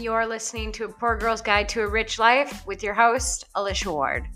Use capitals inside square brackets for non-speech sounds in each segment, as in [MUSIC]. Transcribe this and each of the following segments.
you're listening to A Poor Girl's Guide to a Rich Life with your host, Alicia Ward.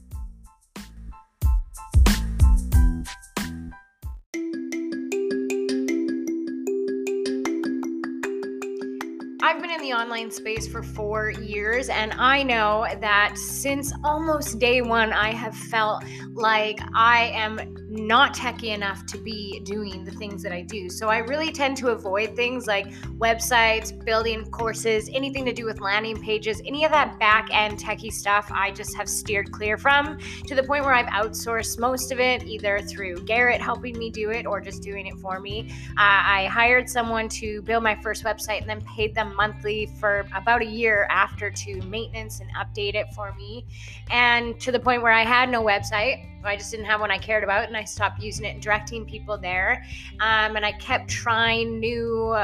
I've been in the online space for four years, and I know that since almost day one, I have felt like I am not techy enough to be doing the things that I do. So I really tend to avoid things like websites, building courses, anything to do with landing pages, any of that back end techie stuff. I just have steered clear from to the point where I've outsourced most of it, either through Garrett helping me do it or just doing it for me. Uh, I hired someone to build my first website and then paid them monthly for about a year after to maintenance and update it for me. And to the point where I had no website. I just didn't have one I cared about, and I stopped using it and directing people there. Um, and I kept trying new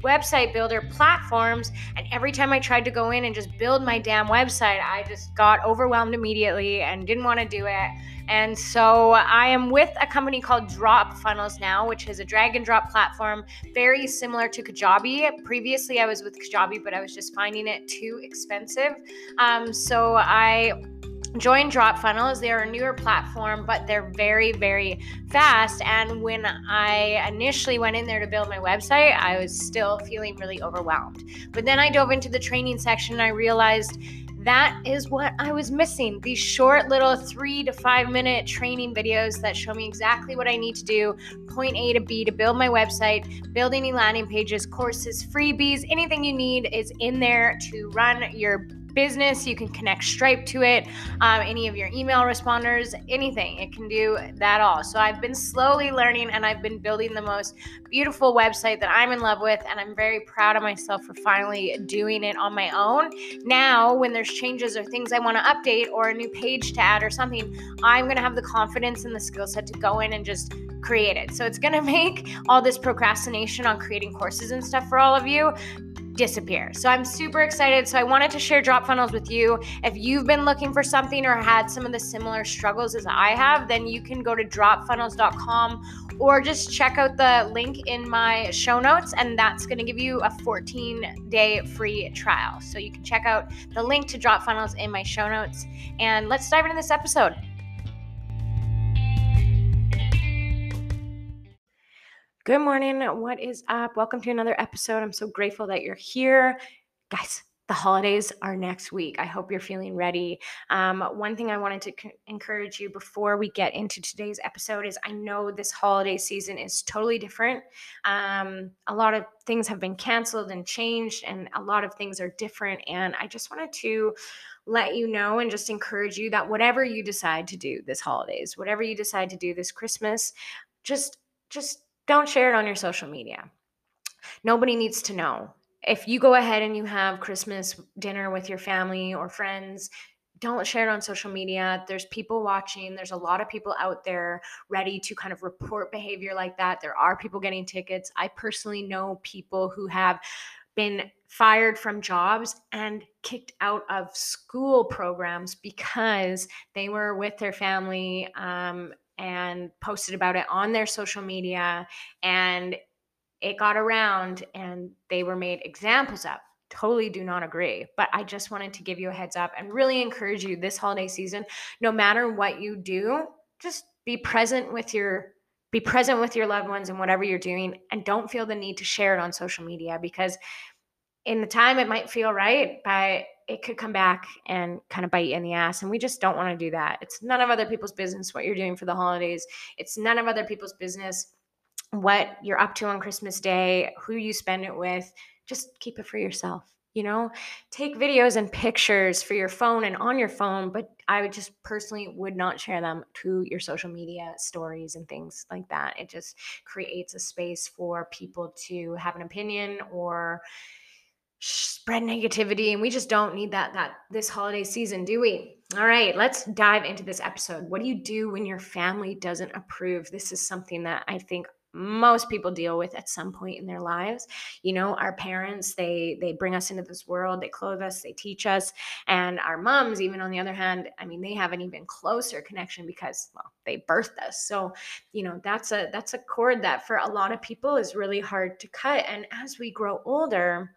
website builder platforms. And every time I tried to go in and just build my damn website, I just got overwhelmed immediately and didn't want to do it. And so I am with a company called Drop Funnels now, which is a drag and drop platform very similar to Kajabi. Previously, I was with Kajabi, but I was just finding it too expensive. Um, so I join drop funnels they're a newer platform but they're very very fast. And when i initially went in there to build my website i was still feeling really overwhelmed. But then i dove into the training section and i realized that is what I was missing. These short little three to five minute training videos that show me exactly what I need to do, point A to B to build my website, build any landing pages, courses, freebies, anything you need is in there to run your business. You can connect Stripe to it, um, any of your email responders, anything. It can do that all. So I've been slowly learning and I've been building the most beautiful website that I'm in love with. And I'm very proud of myself for finally doing it on my own. Now, when there's changes or things I want to update or a new page to add or something, I'm going to have the confidence and the skill set to go in and just create it. So it's going [LAUGHS] to make all this procrastination on creating courses and stuff for all of you disappear. So I'm super excited. So I wanted to share drop funnels with you. If you've been looking for something or had some of the similar struggles as I have, then you can go to dropfunnels.com or just check out the link in my show notes and that's going to give you a 14 day free trial. So you can check out the link to drop funnels in my show notes and let's dive into this episode. Good morning. What is up? Welcome to another episode. I'm so grateful that you're here. Guys, the holidays are next week. I hope you're feeling ready. Um, one thing I wanted to c- encourage you before we get into today's episode is I know this holiday season is totally different. Um, a lot of things have been canceled and changed, and a lot of things are different. And I just wanted to let you know and just encourage you that whatever you decide to do this holidays, whatever you decide to do this Christmas, just just don't share it on your social media. Nobody needs to know. If you go ahead and you have Christmas dinner with your family or friends, don't share it on social media. There's people watching. There's a lot of people out there ready to kind of report behavior like that. There are people getting tickets. I personally know people who have been fired from jobs and kicked out of school programs because they were with their family um, and posted about it on their social media and it got around and they were made examples of. Totally do not agree but i just wanted to give you a heads up and really encourage you this holiday season no matter what you do just be present with your be present with your loved ones and whatever you're doing and don't feel the need to share it on social media because in the time it might feel right but it could come back and kind of bite you in the ass. And we just don't want to do that. It's none of other people's business what you're doing for the holidays. It's none of other people's business what you're up to on Christmas Day, who you spend it with. Just keep it for yourself. You know, take videos and pictures for your phone and on your phone, but I would just personally would not share them to your social media stories and things like that. It just creates a space for people to have an opinion or spread negativity and we just don't need that that this holiday season do we? All right let's dive into this episode. What do you do when your family doesn't approve? This is something that i think most people deal with at some point in their lives. You know our parents they they bring us into this world they clothe us they teach us and our moms even on the other hand i mean they have an even closer connection because well they birthed us. So you know that's a that's a cord that for a lot of people is really hard to cut. And as we grow older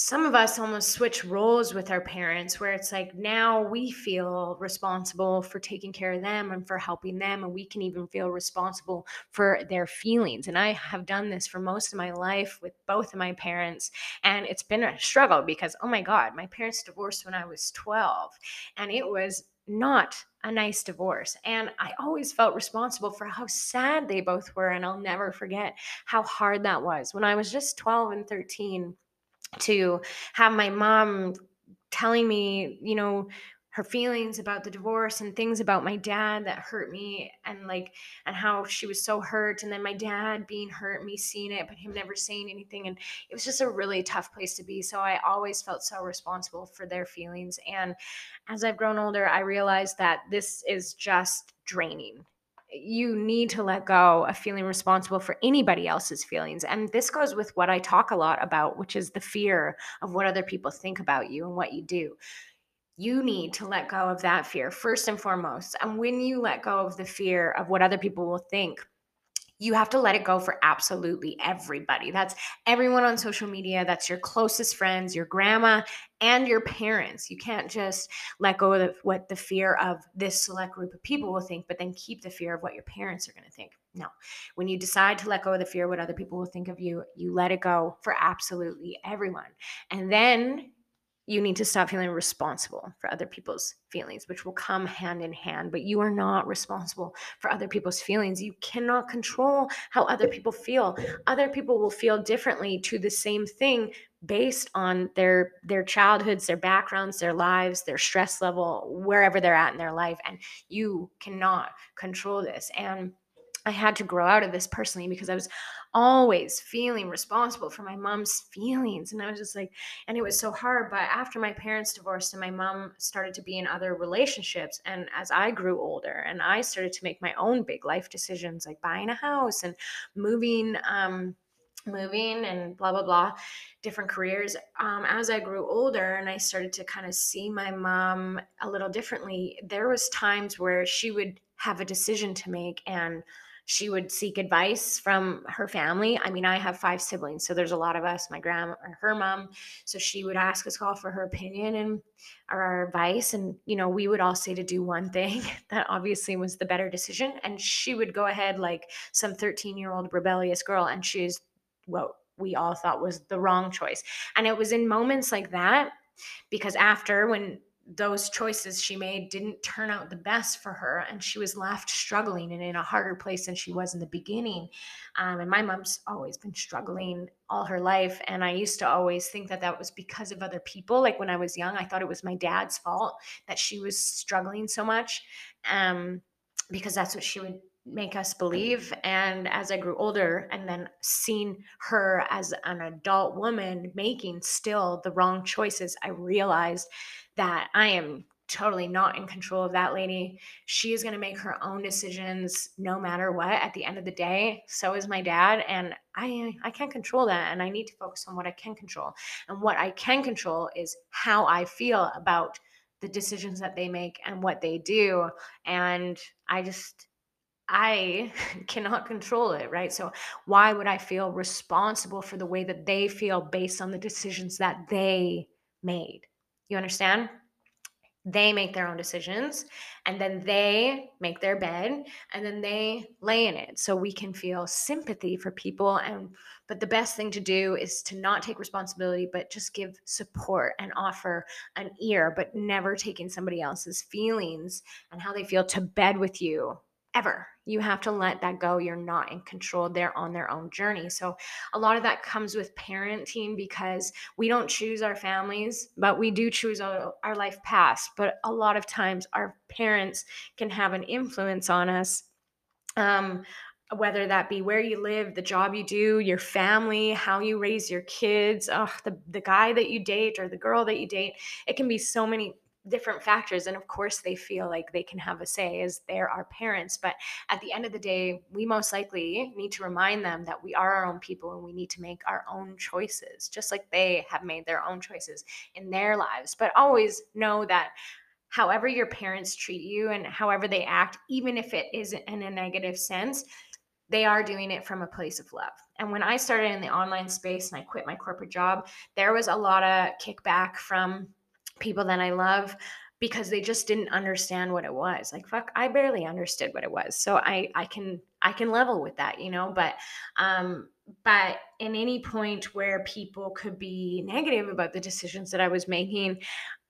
some of us almost switch roles with our parents where it's like now we feel responsible for taking care of them and for helping them and we can even feel responsible for their feelings and i have done this for most of my life with both of my parents and it's been a struggle because oh my god my parents divorced when i was 12 and it was not a nice divorce. And I always felt responsible for how sad they both were. And I'll never forget how hard that was when I was just 12 and 13 to have my mom telling me, you know, her feelings about the divorce and things about my dad that hurt me and like and how she was so hurt and then my dad being hurt me seeing it but him never saying anything and it was just a really tough place to be so i always felt so responsible for their feelings and as i've grown older i realized that this is just draining you need to let go of feeling responsible for anybody else's feelings. And this goes with what I talk a lot about, which is the fear of what other people think about you and what you do. You need to let go of that fear first and foremost. And when you let go of the fear of what other people will think, you have to let it go for absolutely everybody. That's everyone on social media, that's your closest friends, your grandma, and your parents. You can't just let go of what the fear of this select group of people will think, but then keep the fear of what your parents are going to think. No. When you decide to let go of the fear of what other people will think of you, you let it go for absolutely everyone. And then you need to stop feeling responsible for other people's feelings, which will come hand in hand. But you are not responsible for other people's feelings. You cannot control how other people feel. Other people will feel differently to the same thing based on their their childhoods, their backgrounds, their lives, their stress level, wherever they're at in their life. And you cannot control this. And I had to grow out of this personally because I was always feeling responsible for my mom's feelings. And I was just like, and it was so hard. But after my parents divorced and my mom started to be in other relationships, and as I grew older and I started to make my own big life decisions, like buying a house and moving, um, moving and blah blah blah different careers um, as i grew older and i started to kind of see my mom a little differently there was times where she would have a decision to make and she would seek advice from her family. I mean, I have five siblings, so there's a lot of us, my grandma or her mom. So she would ask us all for her opinion and our advice. And, you know, we would all say to do one thing [LAUGHS] that obviously was the better decision. And she would go ahead like some 13 year old rebellious girl and choose what we all thought was the wrong choice. And it was in moments like that because after when those choices she made didn't turn out the best for her and she was left struggling and in a harder place than she was in the beginning. Um, and my mom's always been struggling all her life and i used to always think that that was because of other people. Like when i was young i thought it was my dad's fault that she was struggling so much um, because that's what she would make us believe. And as I grew older and then seeing her as an adult woman making still the wrong choices, I realized that I am totally not in control of that lady. She is going to make her own decisions no matter what at the end of the day. So is my dad and I I can't control that and I need to focus on what I can control. And what I can control is how I feel about the decisions that they make and what they do and I just I [LAUGHS] cannot control it, right? So, why would I feel responsible for the way that they feel based on the decisions that they made? You understand? They make their own decisions and then they make their bed and then they lay in it. So we can feel sympathy for people and but the best thing to do is to not take responsibility but just give support and offer an ear but never taking somebody else's feelings and how they feel to bed with you ever. You have to let that go. You're not in control. They're on their own journey. So, a lot of that comes with parenting because we don't choose our families, but we do choose our, our life past. But a lot of times, our parents can have an influence on us. Um, whether that be where you live, the job you do, your family, how you raise your kids, the, the guy that you date or the girl that you date. It can be so many different factors and of course they feel like they can have a say as they're our parents but at the end of the day we most likely need to remind them that we are our own people and we need to make our own choices just like they have made their own choices in their lives but always know that however your parents treat you and however they act even if it isn't in a negative sense they are doing it from a place of love. And when I started in the online space and I quit my corporate job, there was a lot of kickback from people that I love because they just didn't understand what it was. Like fuck, I barely understood what it was. So I I can I can level with that, you know, but um but in any point where people could be negative about the decisions that I was making,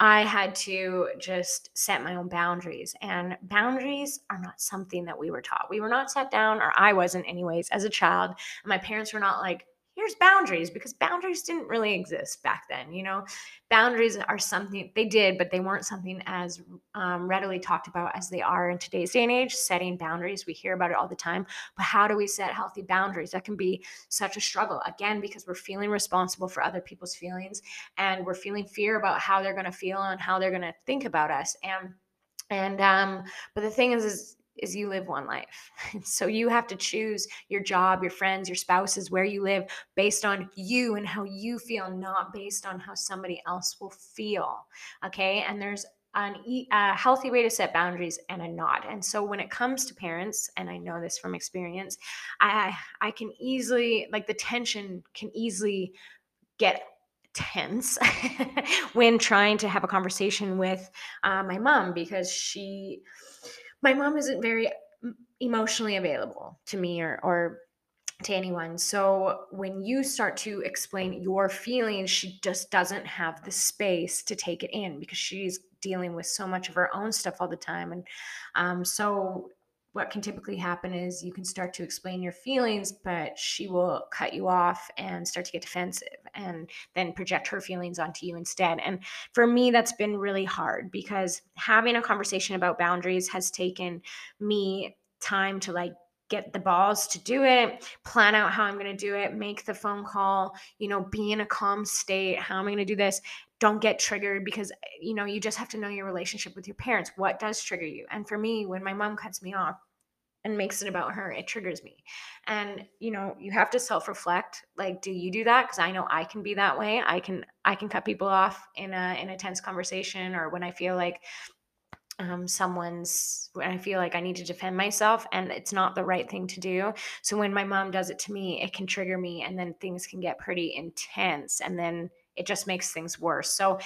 I had to just set my own boundaries. And boundaries are not something that we were taught. We were not set down, or I wasn't, anyways, as a child. My parents were not like, here's boundaries because boundaries didn't really exist back then you know? Boundaries are something they did but they weren't something as um, readily talked about as they are in today's day and age setting boundaries. We hear about it all the time but how do we set healthy boundaries? That can be such a struggle again because we're feeling responsible for other people's feelings and we're feeling fear about how they're going to feel and how they're going to think about us and and um but the thing is is is you live one life. [LAUGHS] So you have to choose your job, your friends, your spouses, where you live based on you and how you feel, not based on how somebody else will feel. Okay. And there's an, a healthy way to set boundaries and a not. And so when it comes to parents, and I know this from experience, I I can easily like the tension can easily get tense [LAUGHS] when trying to have a conversation with uh, my mom because she my mom isn't very emotionally available to me or or to anyone. So when you start to explain your feelings, she just doesn't have the space to take it in because she's dealing with so much of her own stuff all the time. And um, so what can typically happen is you can start to explain your feelings, but she will cut you off and start to get defensive and then project her feelings onto you instead. And for me, that's been really hard because having a conversation about boundaries has taken me time to like get the balls to do it, plan out how I'm going to do it, make the phone call, you know, be in a calm state. How am I going to do this? Don't get triggered because, you know, you just have to know your relationship with your parents. What does trigger you? And for me, when my mom cuts me off, and makes it about her it triggers me and you know you have to self reflect like do you do that because i know i can be that way i can i can cut people off in a in a tense conversation or when i feel like um, someone's when I feel like I need to defend myself and it's not the right thing to do. So when my mom does it to me, it can trigger me and then things can get pretty intense and then it just makes things worse. So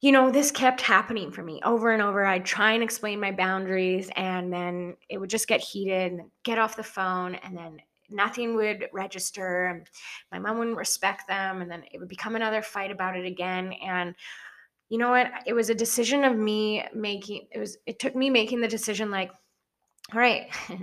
you know, this kept happening for me over and over. I'd try and explain my boundaries, and then it would just get heated and get off the phone, and then nothing would register. My mom wouldn't respect them, and then it would become another fight about it again. And you know what? It was a decision of me making it was it took me making the decision like, all right, [LAUGHS]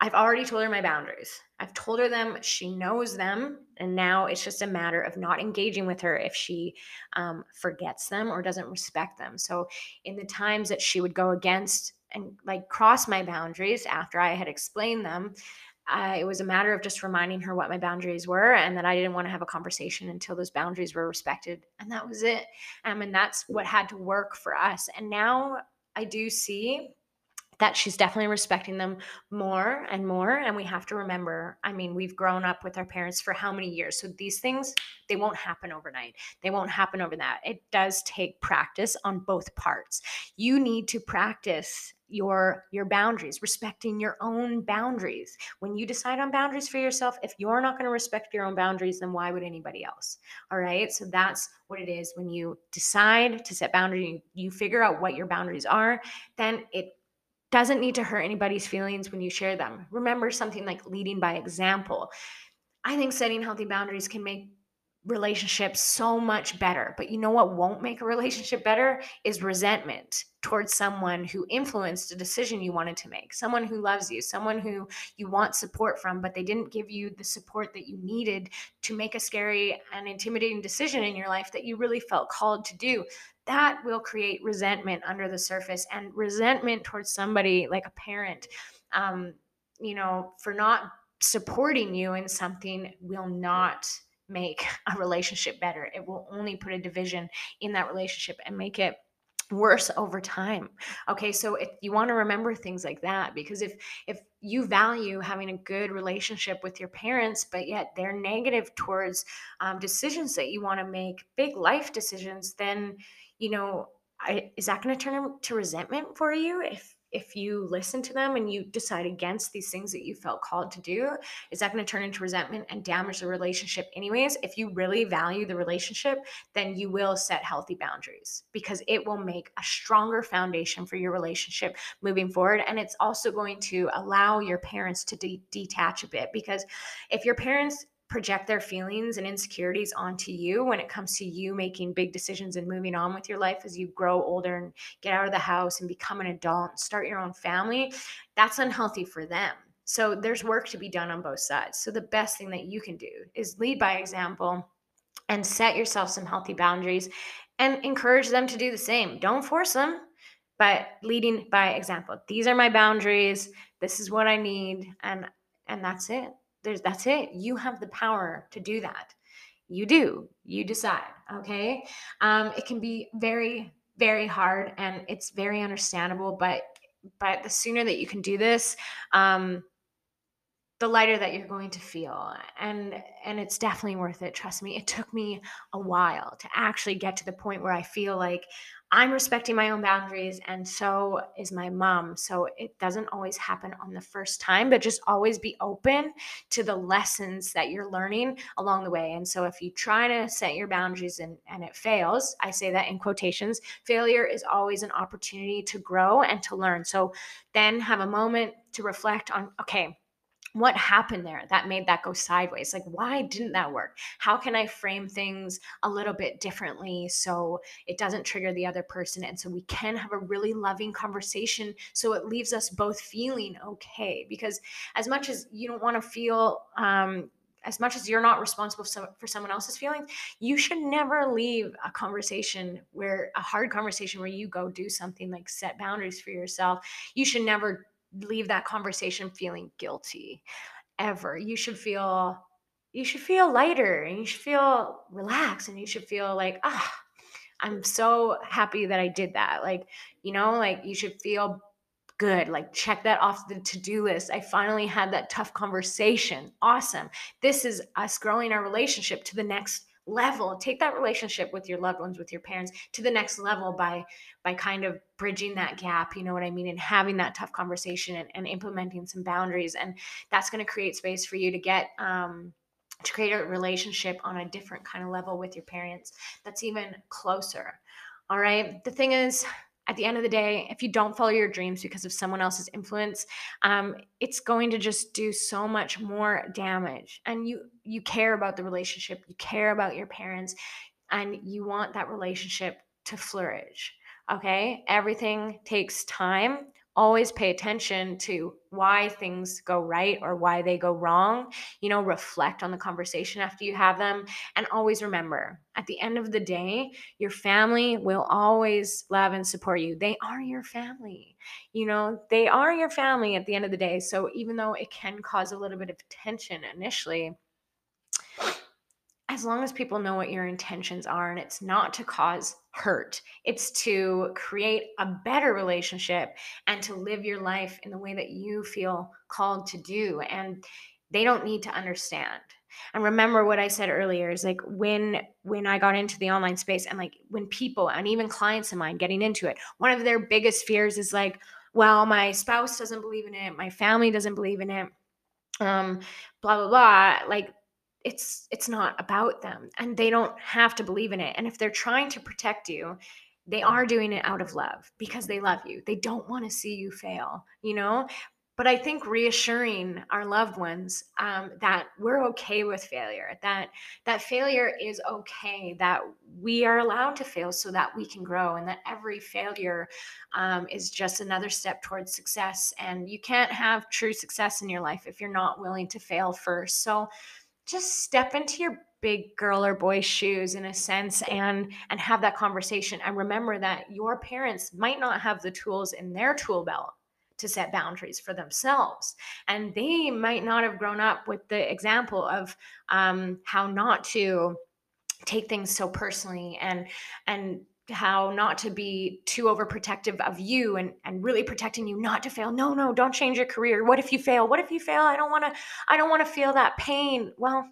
I've already told her my boundaries. I've told her them. She knows them. And now it's just a matter of not engaging with her if she um, forgets them or doesn't respect them. So, in the times that she would go against and like cross my boundaries after I had explained them, uh, it was a matter of just reminding her what my boundaries were and that I didn't want to have a conversation until those boundaries were respected. And that was it. Um, and that's what had to work for us. And now I do see that she's definitely respecting them more and more and we have to remember i mean we've grown up with our parents for how many years? So these things they won't happen overnight. They won't happen over that. It does take practice on both parts. You need to practice your your boundaries respecting your own boundaries. When you decide on boundaries for yourself if you're not going to respect your own boundaries then why would anybody else? All right? So that's what it is when you decide to set boundaries you figure out what your boundaries are then it doesn't need to hurt anybody's feelings when you share them. Remember something like leading by example. I think setting healthy boundaries can make relationships so much better. But you know what won't make a relationship better is resentment towards someone who influenced a decision you wanted to make, someone who loves you, someone who you want support from, but they didn't give you the support that you needed to make a scary and intimidating decision in your life that you really felt called to do. That will create resentment under the surface and resentment towards somebody like a parent, um, you know, for not supporting you in something will not make [LAUGHS] a relationship better. It will only put a division in that relationship and make it worse over time okay so if you want to remember things like that because if if you value having a good relationship with your parents but yet they're negative towards um, decisions that you want to make big life decisions then you know I, is that going to turn into resentment for you if if you listen to them and you decide against these things that you felt called to do, is that going to turn into resentment and damage the relationship anyways? If you really value the relationship, then you will set healthy boundaries because it will make a stronger foundation for your relationship moving forward. And it's also going to allow your parents to de- detach a bit because if your parents project their feelings and insecurities onto you when it comes to you making big decisions and moving on with your life as you grow older and get out of the house and become an adult and start your own family, that's unhealthy for them. So there's work to be done on both sides. So the best thing that you can do is lead by example and set yourself some healthy boundaries and encourage them to do the same. Don't force them, but leading by example. These are my boundaries. This is what I need and and that's it there's that's it. You have the power to do that. You do. You decide okay? Um, it can be very very hard and it's very understandable but but the sooner that you can do this um, the lighter that you're going to feel and and it's definitely worth it trust me. It took me a while to actually get to the point where i feel like i'm respecting my own boundaries and so is my mom so it doesn't always happen on the first time but just always be open to the lessons that you're learning along the way and so if you try to set your boundaries and and it fails i say that in quotations failure is always an opportunity to grow and to learn so then have a moment to reflect on okay what happened there that made that go sideways? Like why didn't that work? How can i frame things a little bit differently so it doesn't trigger the other person and so we can have a really loving conversation so it leaves us both feeling okay? Because as much as you don't want to feel um, as much as you're not responsible for someone else's feelings, you should never leave a conversation where a hard conversation where you go do something like set boundaries for yourself. You should never leave that conversation feeling guilty ever. You should feel you should feel lighter and you should feel relaxed and you should feel like ah I'm so happy that I did that. Like, you know, like you should feel good. Like, check that off the to do list. I finally had that tough conversation. Awesome. This is us growing our relationship to the next level take that relationship with your loved ones with your parents to the next level by by kind of bridging that gap you know what i mean and having that tough conversation and, and implementing some boundaries and that's going to create space for you to get um to create a relationship on a different kind of level with your parents that's even closer. All right the thing is at the end of the day, if you don't follow your dreams because of someone else's influence, um, it's going to just do so much more damage. And you you care about the relationship, you care about your parents, and you want that relationship to flourish. Okay, everything takes time always pay attention to why things go right or why they go wrong. You know, reflect on the conversation after you have them. And always remember at the end of the day, your family will always love and support you. They are your family. You know, they are your family at the end of the day. So even though it can cause a little bit of tension initially, as long as people know what your intentions are and it's not to cause hurt, it's to create a better relationship and to live your life in the way that you feel called to do. And they don't need to understand. And remember what I said earlier is like when when I got into the online space and like when people and even clients of mine getting into it, one of their biggest fears is like, well, my spouse doesn't believe in it, my family doesn't believe in it, um, blah blah blah. Like it's it's not about them and they don't have to believe in it and if they're trying to protect you they are doing it out of love because they love you. They don't want to see you fail you know? But i think reassuring our loved ones um, that we're okay with failure that that failure is okay that we are allowed to fail so that we can grow and that every failure um, is just another step towards success and you can't have true success in your life if you're not willing to fail first. So just step into your big girl or boy shoes in a sense and and have that conversation and remember that your parents might not have the tools in their tool belt to set boundaries for themselves. And they might not have grown up with the example of um, how not to take things so personally and and how not to be too overprotective of you and and really protecting you not to fail. No no don't change your career. What if you fail? What if you fail? I don't want to i don't want to feel that pain. Well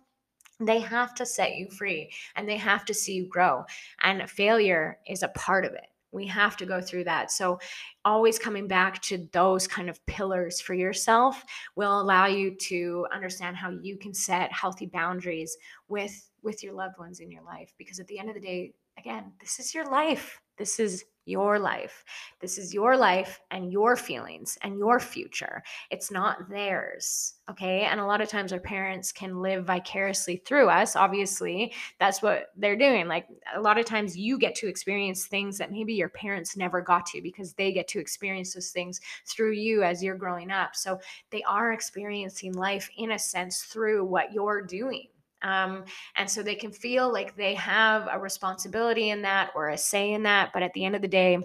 they have to set you free and they have to see you grow and failure is a part of it. We have to go through that. So, always coming back to those kind of pillars for yourself will allow you to understand how you can set healthy boundaries with with your loved ones in your life because at the end of the day, again, this is your life. This is your life. This is your life and your feelings and your future. It's not theirs. Okay. And a lot of times our parents can live vicariously through us. Obviously, that's what they're doing. Like a lot of times you get to experience things that maybe your parents never got to because they get to experience those things through you as you're growing up. So they are experiencing life in a sense through what you're doing. Um, and so they can feel like they have a responsibility in that or a say in that. But at the end of the day,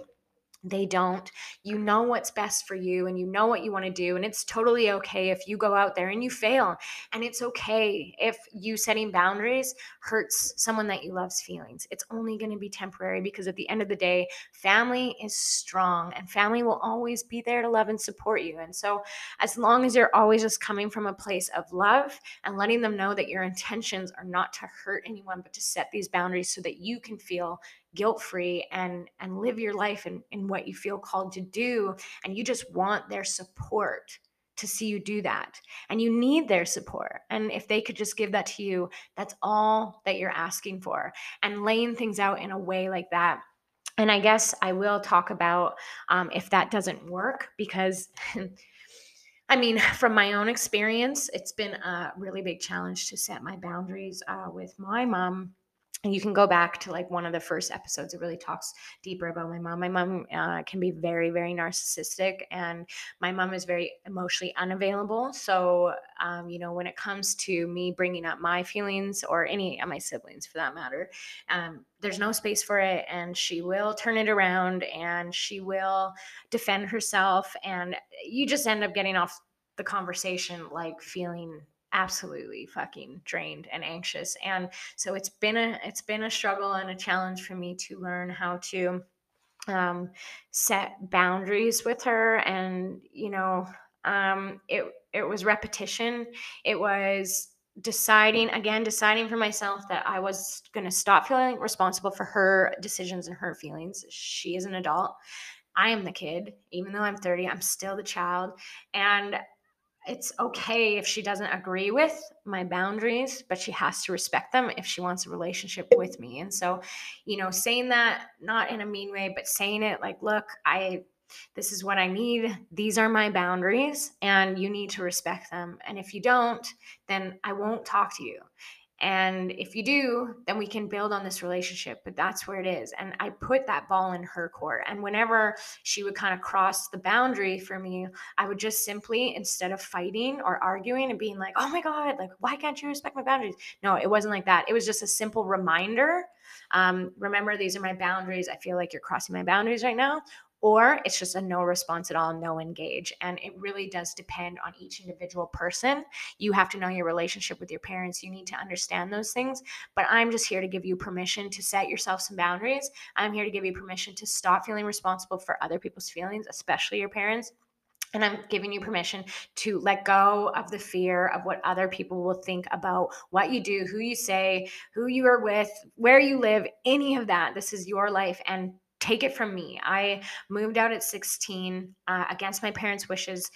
they don't. You know what's best for you and you know what you want to do. And it's totally okay if you go out there and you fail. And it's okay if you setting boundaries hurts someone that you love's feelings. It's only going to be temporary because at the end of the day, family is strong and family will always be there to love and support you. And so, as long as you're always just coming from a place of love and letting them know that your intentions are not to hurt anyone, but to set these boundaries so that you can feel guilt free and and live your life in, in what you feel called to do and you just want their support to see you do that and you need their support and if they could just give that to you that's all that you're asking for and laying things out in a way like that and i guess i will talk about um, if that doesn't work because [LAUGHS] I mean, from my own experience, it's been a really big challenge to set my boundaries uh, with my mom you can go back to like one of the first episodes it really talks deeper about my mom. My mom uh, can be very very narcissistic and my mom is very emotionally unavailable. So um, you know when it comes to me bringing up my feelings or any of my siblings for that matter um, there's no space for it and she will turn it around and she will defend herself and you just end up getting off the conversation like feeling absolutely fucking drained and anxious and so it's been a it's been a struggle and a challenge for me to learn how to um, set boundaries with her and you know um, it it was repetition. It was deciding again deciding for myself that i was going to stop feeling responsible for her decisions and her feelings. She is an adult. I am the kid. Even though i'm 30 i'm still the child and it's okay if she doesn't agree with my boundaries, but she has to respect them if she wants a relationship with me. And so, you know, saying that not in a mean way, but saying it like, look, I this is what I need. These are my boundaries, and you need to respect them. And if you don't, then I won't talk to you. And if you do, then we can build on this relationship. But that's where it is. And I put that ball in her court. And whenever she would kind of cross the boundary for me, I would just simply, instead of fighting or arguing and being like, oh my God, like, why can't you respect my boundaries? No, it wasn't like that. It was just a simple reminder. Um, remember, these are my boundaries. I feel like you're crossing my boundaries right now or it's just a no response at all, no engage. And it really does depend on each individual person. You have to know your relationship with your parents. You need to understand those things. But I'm just here to give you permission to set yourself some boundaries. I'm here to give you permission to stop feeling responsible for other people's feelings, especially your parents. And I'm giving you permission to let go of the fear of what other people will think about what you do, who you say, who you are with, where you live, any of that. This is your life. And take it from me. I moved out at 16 uh, against my parents' wishes.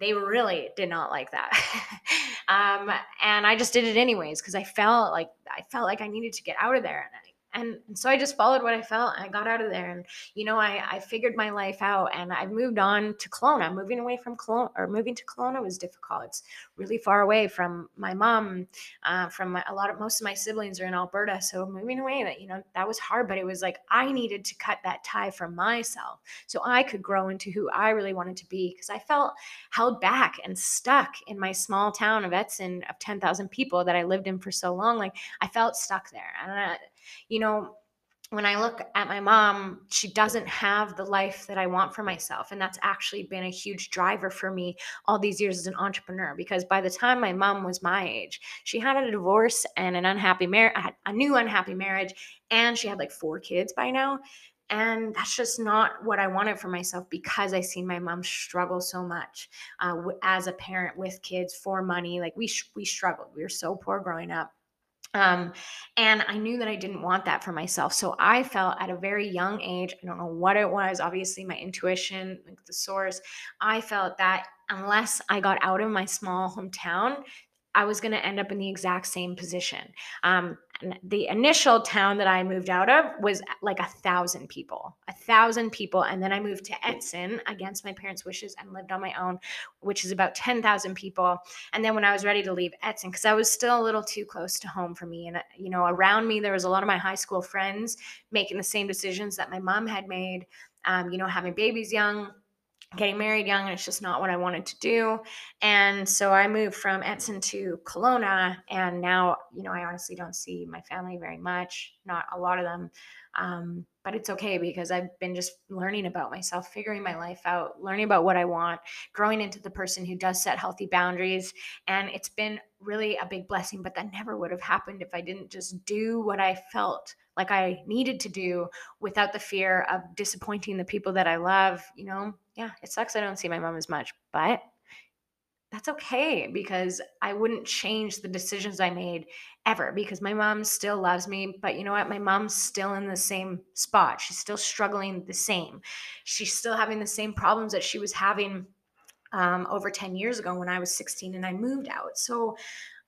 They really did not like that. [LAUGHS] um, and I just did it anyways because I felt like I felt like I needed to get out of there. And I and, so I just followed what I felt and I got out of there. And, you know, I, I figured my life out and I've moved on to Kelowna. Moving away from Kelowna or moving to Kelowna was difficult. It's really far away from my mom, uh, from my, a lot of most of my siblings are in Alberta. So moving away, that, you know, that was hard, but it was like I needed to cut that tie from myself so I could grow into who I really wanted to be because I felt held back and stuck in my small town of Edson of 10,000 people that I lived in for so long. Like I felt stuck there. And I, you know, when I look at my mom, she doesn't have the life that I want for myself. And that's actually been a huge driver for me all these years as an entrepreneur. Because by the time my mom was my age, she had a divorce and an unhappy marriage, a new unhappy marriage, and she had like four kids by now. And that's just not what I wanted for myself because I seen my mom struggle so much uh, as a parent with kids for money. Like we we struggled. We were so poor growing up Um, and I knew that I didn't want that for myself. So I felt at a very young age, I don't know what it was, obviously my intuition, like the source, I felt that unless I got out of my small hometown, I was going to end up in the exact same position. Um, the initial town that I moved out of was like a thousand people, a thousand people. And then I moved to Edson against my parents' wishes and lived on my own, which is about 10,000 people. And then when I was ready to leave Edson, because I was still a little too close to home for me. And, uh, you know, around me, there was a lot of my high school friends making the same decisions that my mom had made, um, you know, having babies young getting married young and it's just not what I wanted to do. And so I moved from Edson to Kelowna and now, you know, I honestly don't see my family very much, not a lot of them. Um, but it's okay because I've been just learning about myself, figuring my life out, learning about what I want, growing into the person who does set healthy boundaries. And it's been really a big blessing, but that never would have happened if I didn't just do what I felt like I needed to do without the fear of disappointing the people that I love. You know, yeah, it sucks I don't see my mom as much, but that's okay because I wouldn't change the decisions I made ever because my mom still loves me. But you know what? My mom's still in the same spot. She's still struggling the same. She's still having the same problems that she was having um, over 10 years ago when I was 16 and I moved out. So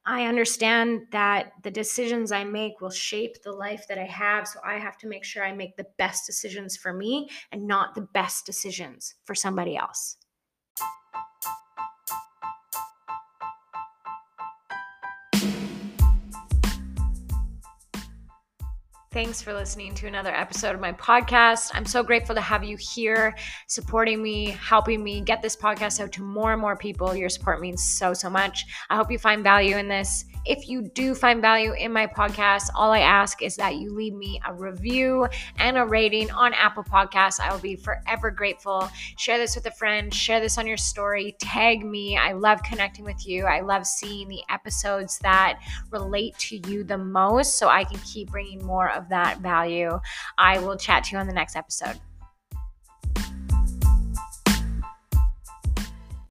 I understand that the decisions I make will shape the life that I have. So I have to make sure I make the best decisions for me and not the best decisions for somebody else. Thanks for listening to another episode of my podcast. I'm so grateful to have you here, supporting me, helping me get this podcast out to more and more people. Your support means so, so much. I hope you find value in this. If you do find value in my podcast, all I ask is that you leave me a review and a rating on Apple Podcasts. I will be forever grateful. Share this with a friend, share this on your story, tag me. I love connecting with you. I love seeing the episodes that relate to you the most so I can keep bringing more of that value. I will chat to you on the next episode.